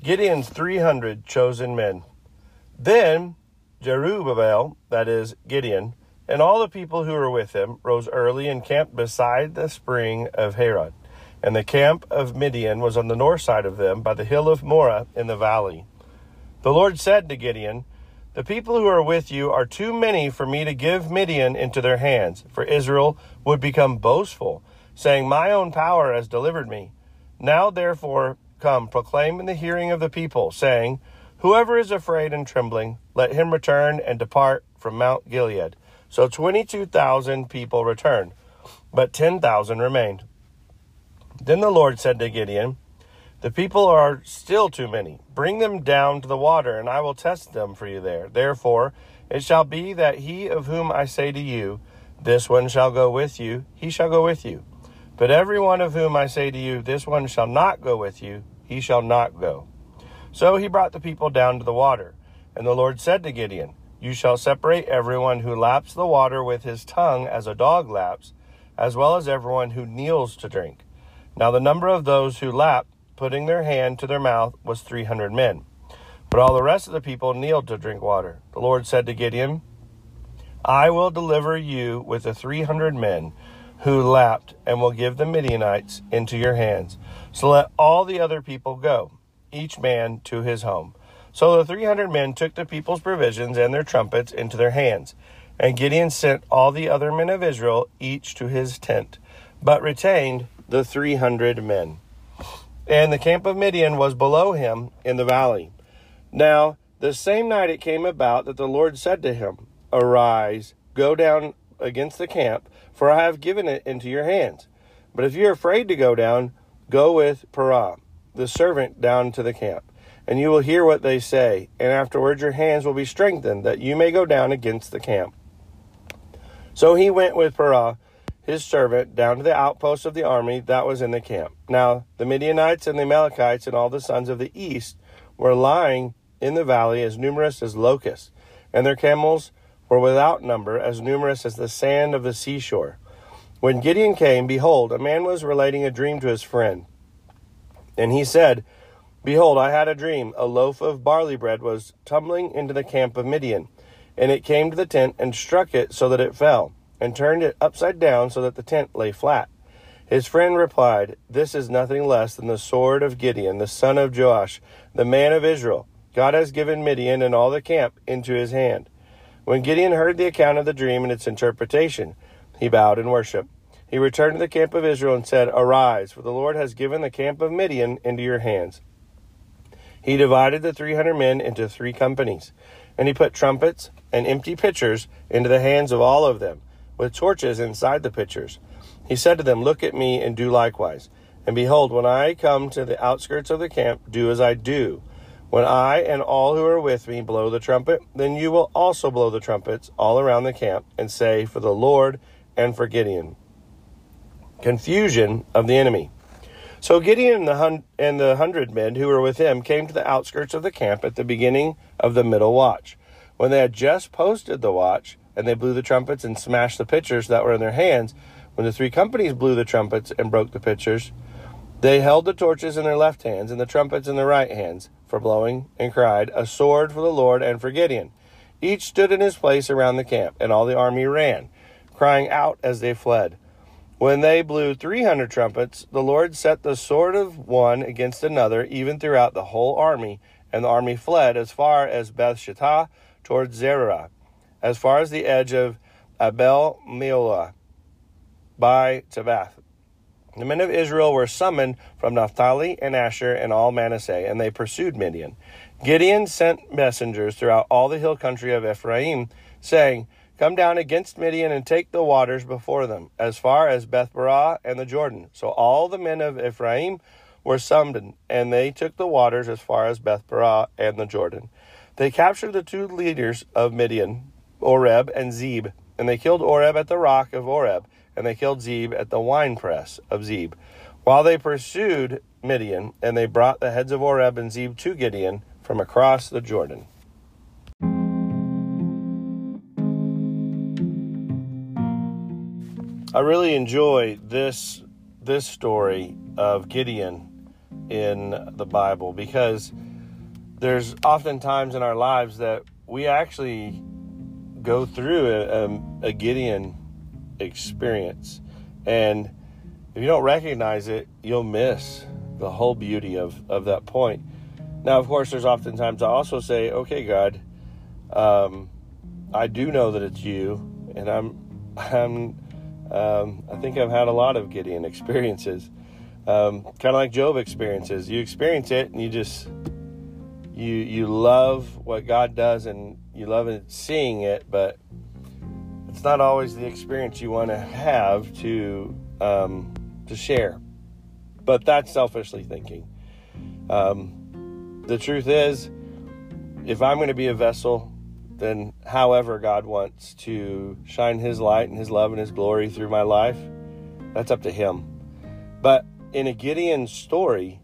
Gideon's 300 chosen men. Then Jerubbaal, that is, Gideon, and all the people who were with him rose early and camped beside the spring of Harod. And the camp of Midian was on the north side of them by the hill of Moreh in the valley. The Lord said to Gideon, The people who are with you are too many for me to give Midian into their hands, for Israel would become boastful, saying, My own power has delivered me. Now therefore Come, proclaim in the hearing of the people, saying, Whoever is afraid and trembling, let him return and depart from Mount Gilead. So 22,000 people returned, but 10,000 remained. Then the Lord said to Gideon, The people are still too many. Bring them down to the water, and I will test them for you there. Therefore, it shall be that he of whom I say to you, This one shall go with you, he shall go with you. But every one of whom I say to you, This one shall not go with you, he shall not go. So he brought the people down to the water. And the Lord said to Gideon, You shall separate everyone who laps the water with his tongue as a dog laps, as well as everyone who kneels to drink. Now the number of those who lapped, putting their hand to their mouth, was three hundred men. But all the rest of the people kneeled to drink water. The Lord said to Gideon, I will deliver you with the three hundred men who lapped, and will give the Midianites into your hands. So let all the other people go, each man to his home. So the three hundred men took the people's provisions and their trumpets into their hands. And Gideon sent all the other men of Israel, each to his tent, but retained the three hundred men. And the camp of Midian was below him in the valley. Now, the same night it came about that the Lord said to him, Arise, go down against the camp, for I have given it into your hands. But if you are afraid to go down, go with Purah, the servant, down to the camp, and you will hear what they say, and afterwards your hands will be strengthened, that you may go down against the camp. So he went with Purah, his servant, down to the outpost of the army that was in the camp. Now the Midianites and the Amalekites and all the sons of the east were lying in the valley as numerous as locusts, and their camels were without number, as numerous as the sand of the seashore. When Gideon came, behold, a man was relating a dream to his friend. And he said, Behold, I had a dream. A loaf of barley bread was tumbling into the camp of Midian. And it came to the tent and struck it so that it fell, and turned it upside down so that the tent lay flat. His friend replied, This is nothing less than the sword of Gideon, the son of Joash, the man of Israel. God has given Midian and all the camp into his hand. When Gideon heard the account of the dream and its interpretation, he bowed in worship. He returned to the camp of Israel and said, Arise, for the Lord has given the camp of Midian into your hands. He divided the 300 men into three companies, and he put trumpets and empty pitchers into the hands of all of them, with torches inside the pitchers. He said to them, Look at me and do likewise. And behold, when I come to the outskirts of the camp, do as I do. When I and all who are with me blow the trumpet, then you will also blow the trumpets all around the camp, and say, For the Lord and for Gideon. Confusion of the enemy. So Gideon and the, hun- and the hundred men who were with him came to the outskirts of the camp at the beginning of the middle watch. When they had just posted the watch, and they blew the trumpets and smashed the pitchers that were in their hands, when the three companies blew the trumpets and broke the pitchers, they held the torches in their left hands and the trumpets in their right hands for blowing, and cried, A sword for the Lord and for Gideon. Each stood in his place around the camp, and all the army ran, crying out as they fled. When they blew three hundred trumpets, the Lord set the sword of one against another, even throughout the whole army, and the army fled as far as Beth Shittah towards Zerah, as far as the edge of Abel Meholah by Tabbath. The men of Israel were summoned from Naphtali and Asher and all Manasseh, and they pursued Midian. Gideon sent messengers throughout all the hill country of Ephraim, saying, Come down against Midian and take the waters before them, as far as Bethbarah and the Jordan. So all the men of Ephraim were summoned, and they took the waters as far as Bethbarah and the Jordan. They captured the two leaders of Midian, Oreb and Zeb, and they killed Oreb at the rock of Oreb and they killed Zeb at the winepress of Zeb. While they pursued Midian, and they brought the heads of Oreb and Zeb to Gideon from across the Jordan. I really enjoy this this story of Gideon in the Bible because there's often times in our lives that we actually go through a, a, a Gideon experience. And if you don't recognize it, you'll miss the whole beauty of, of that point. Now, of course, there's oftentimes I also say, okay, God, um, I do know that it's you, and I'm, I'm, um, I think I've had a lot of Gideon experiences, um, kind of like Job experiences. You experience it, and you just, you, you love what God does, and you love it, seeing it, but it's not always the experience you want to have to um, to share. But that's selfishly thinking. Um, the truth is, if I'm going to be a vessel, then however God wants to shine His light and His love and His glory through my life, that's up to Him. But in a Gideon story,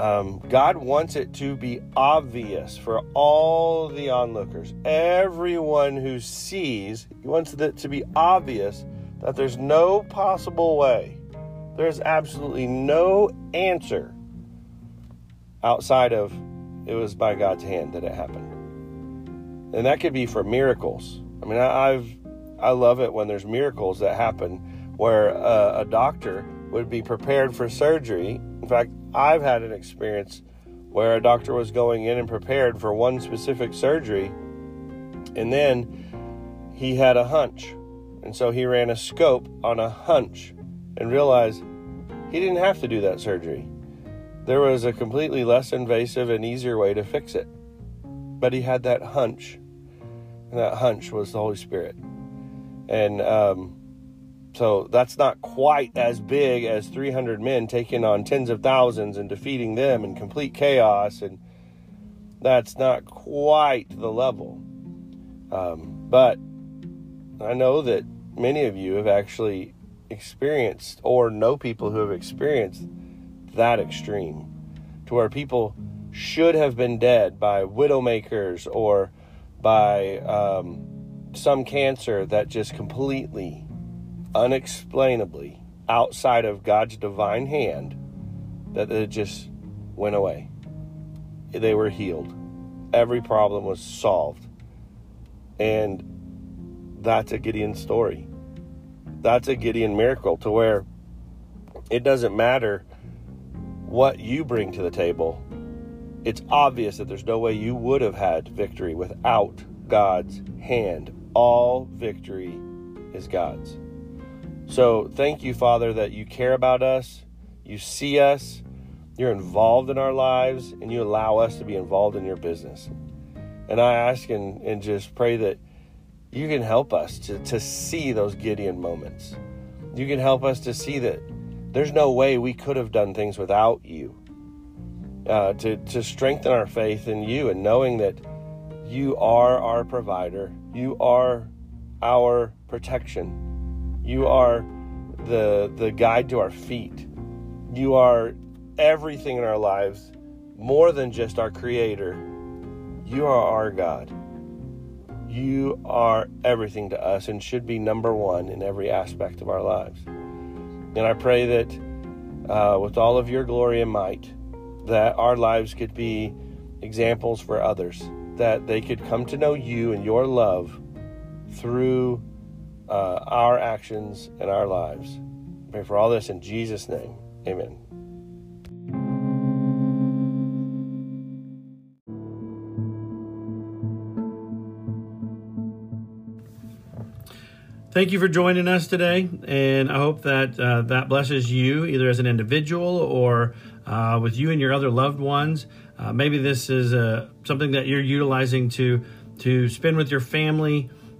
um, God wants it to be obvious for all the onlookers, everyone who sees. He wants it to be obvious that there's no possible way, there's absolutely no answer outside of it was by God's hand that it happened. And that could be for miracles. I mean, I, I've I love it when there's miracles that happen where a doctor would be prepared for surgery. In fact, I've had an experience where a doctor was going in and prepared for one specific surgery, and then he had a hunch. And so he ran a scope on a hunch and realized he didn't have to do that surgery. There was a completely less invasive and easier way to fix it. But he had that hunch, and that hunch was the Holy Spirit. And um, so that's not quite as big as 300 men taking on tens of thousands and defeating them in complete chaos. And that's not quite the level. Um, but I know that many of you have actually experienced or know people who have experienced that extreme to where people should have been dead by widowmakers or by um, some cancer that just completely unexplainably outside of God's divine hand that it just went away. They were healed. Every problem was solved. And that's a Gideon story. That's a Gideon miracle to where it doesn't matter what you bring to the table. It's obvious that there's no way you would have had victory without God's hand. All victory is God's. So thank you, Father, that you care about us, you see us, you're involved in our lives, and you allow us to be involved in your business. And I ask and, and just pray that you can help us to, to see those Gideon moments. You can help us to see that there's no way we could have done things without you. Uh, to, to strengthen our faith in you and knowing that you are our provider, you are our protection, you are the, the guide to our feet, you are everything in our lives, more than just our creator. You are our God. You are everything to us and should be number one in every aspect of our lives. And I pray that uh, with all of your glory and might, that our lives could be examples for others, that they could come to know you and your love through uh, our actions and our lives. Pray for all this in Jesus' name. Amen. Thank you for joining us today, and I hope that uh, that blesses you either as an individual or uh, with you and your other loved ones. Uh, maybe this is uh, something that you're utilizing to to spend with your family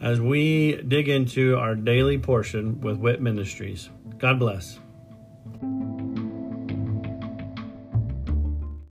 as we dig into our daily portion with WIT Ministries. God bless.